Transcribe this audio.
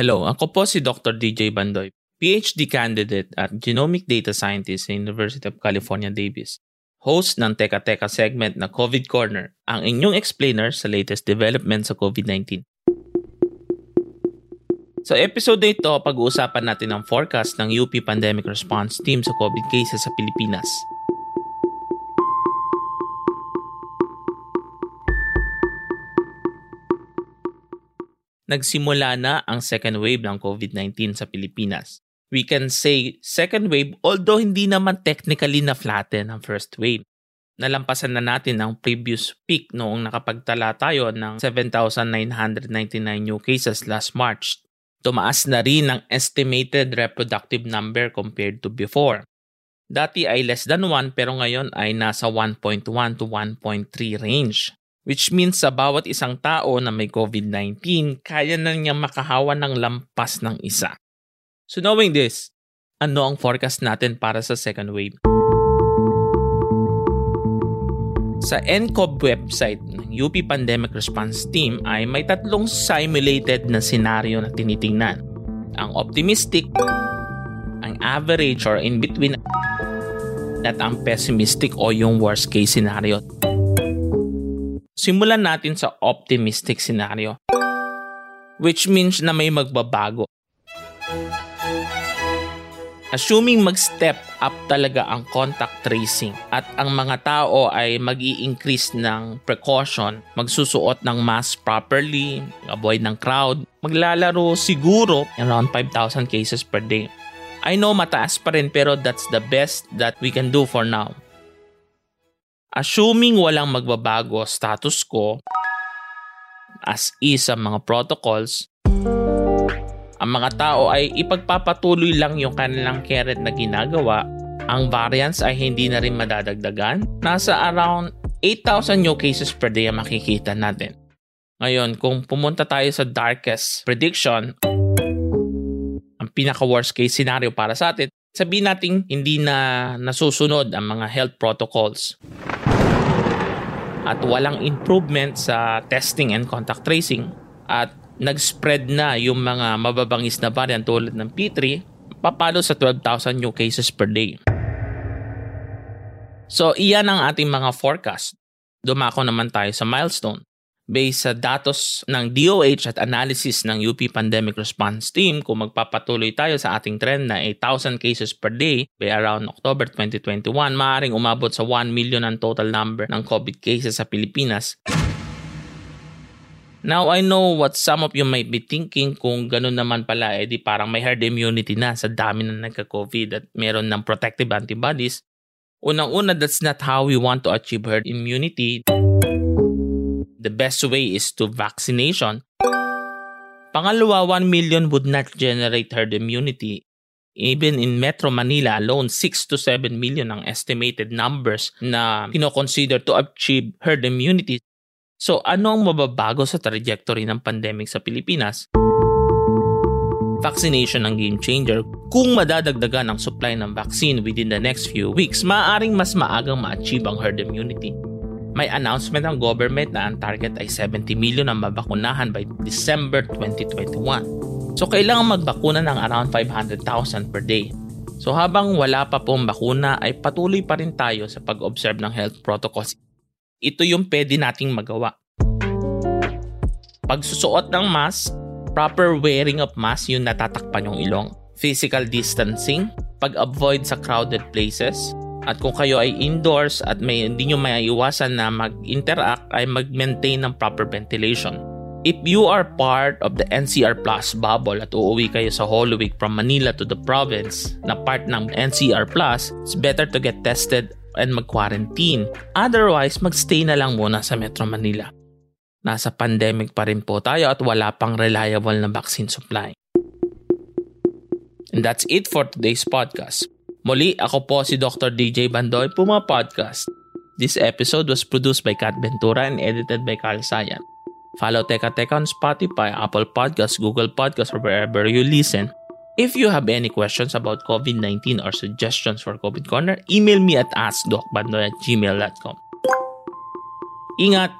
Hello, ako po si Dr. DJ Bandoy, PhD candidate at Genomic Data Scientist sa University of California, Davis. Host ng Teka Teka segment na COVID Corner, ang inyong explainer sa latest development sa COVID-19. Sa episode na ito, pag-uusapan natin ang forecast ng UP Pandemic Response Team sa COVID cases sa Pilipinas. Nagsimula na ang second wave ng COVID-19 sa Pilipinas. We can say second wave although hindi naman technically na flatten ang first wave. Nalampasan na natin ang previous peak noong nakapagtala tayo ng 7,999 new cases last March. Tumaas na rin ang estimated reproductive number compared to before. Dati ay less than 1 pero ngayon ay nasa 1.1 to 1.3 range. Which means sa bawat isang tao na may COVID-19, kaya na niya makahawa ng lampas ng isa. So knowing this, ano ang forecast natin para sa second wave? Sa NCOV website ng UP Pandemic Response Team ay may tatlong simulated na senaryo na tinitingnan. Ang optimistic, ang average or in between, at ang pessimistic o yung worst case scenario. Simulan natin sa optimistic scenario, which means na may magbabago. Assuming mag-step up talaga ang contact tracing at ang mga tao ay mag increase ng precaution, magsusuot ng mask properly, avoid ng crowd, maglalaro siguro around 5,000 cases per day. I know mataas pa rin pero that's the best that we can do for now. Assuming walang magbabago status quo as is ang mga protocols, ang mga tao ay ipagpapatuloy lang yung kanilang carrot na ginagawa, ang variants ay hindi na rin madadagdagan. Nasa around 8,000 new cases per day ang makikita natin. Ngayon, kung pumunta tayo sa darkest prediction, ang pinaka worst case scenario para sa atin, sabihin natin hindi na nasusunod ang mga health protocols at walang improvement sa testing and contact tracing at nag-spread na yung mga mababangis na variant tulad ng P3 papalo sa 12,000 new cases per day. So iyan ang ating mga forecast. Dumako naman tayo sa milestone based sa datos ng DOH at analysis ng UP Pandemic Response Team kung magpapatuloy tayo sa ating trend na 8,000 cases per day by around October 2021, maaaring umabot sa 1 million ang total number ng COVID cases sa Pilipinas. Now, I know what some of you might be thinking kung ganun naman pala, eh di parang may herd immunity na sa dami na nagka-COVID at meron ng protective antibodies. Unang-una, that's not how we want to achieve herd immunity the best way is to vaccination. Pangalawa, 1 million would not generate herd immunity. Even in Metro Manila alone, 6 to 7 million ang estimated numbers na kinoconsider to achieve herd immunity. So ano ang mababago sa trajectory ng pandemic sa Pilipinas? Vaccination ang game changer. Kung madadagdagan ang supply ng vaccine within the next few weeks, maaaring mas maagang ma-achieve ang herd immunity. May announcement ng government na ang target ay 70 million ang mabakunahan by December 2021. So kailangan magbakuna ng around 500,000 per day. So habang wala pa pong bakuna ay patuloy pa rin tayo sa pag-observe ng health protocols. Ito yung pwede nating magawa. Pagsusuot ng mask, proper wearing of mask yung natatakpan yung ilong. Physical distancing, pag-avoid sa crowded places, at kung kayo ay indoors at may hindi nyo maiiwasan na mag-interact ay mag-maintain ng proper ventilation. If you are part of the NCR Plus bubble at uuwi kayo sa Holy Week from Manila to the province na part ng NCR Plus, it's better to get tested and mag-quarantine. Otherwise, magstay na lang muna sa Metro Manila. Nasa pandemic pa rin po tayo at wala pang reliable na vaccine supply. And that's it for today's podcast. Muli, ako po si Dr. DJ Bandoy, Puma Podcast. This episode was produced by Kat Ventura and edited by Carl Sayan. Follow Teka Teka on Spotify, Apple Podcasts, Google Podcasts, or wherever you listen. If you have any questions about COVID-19 or suggestions for COVID Corner, email me at askdocbandoy at gmail.com. Ingat!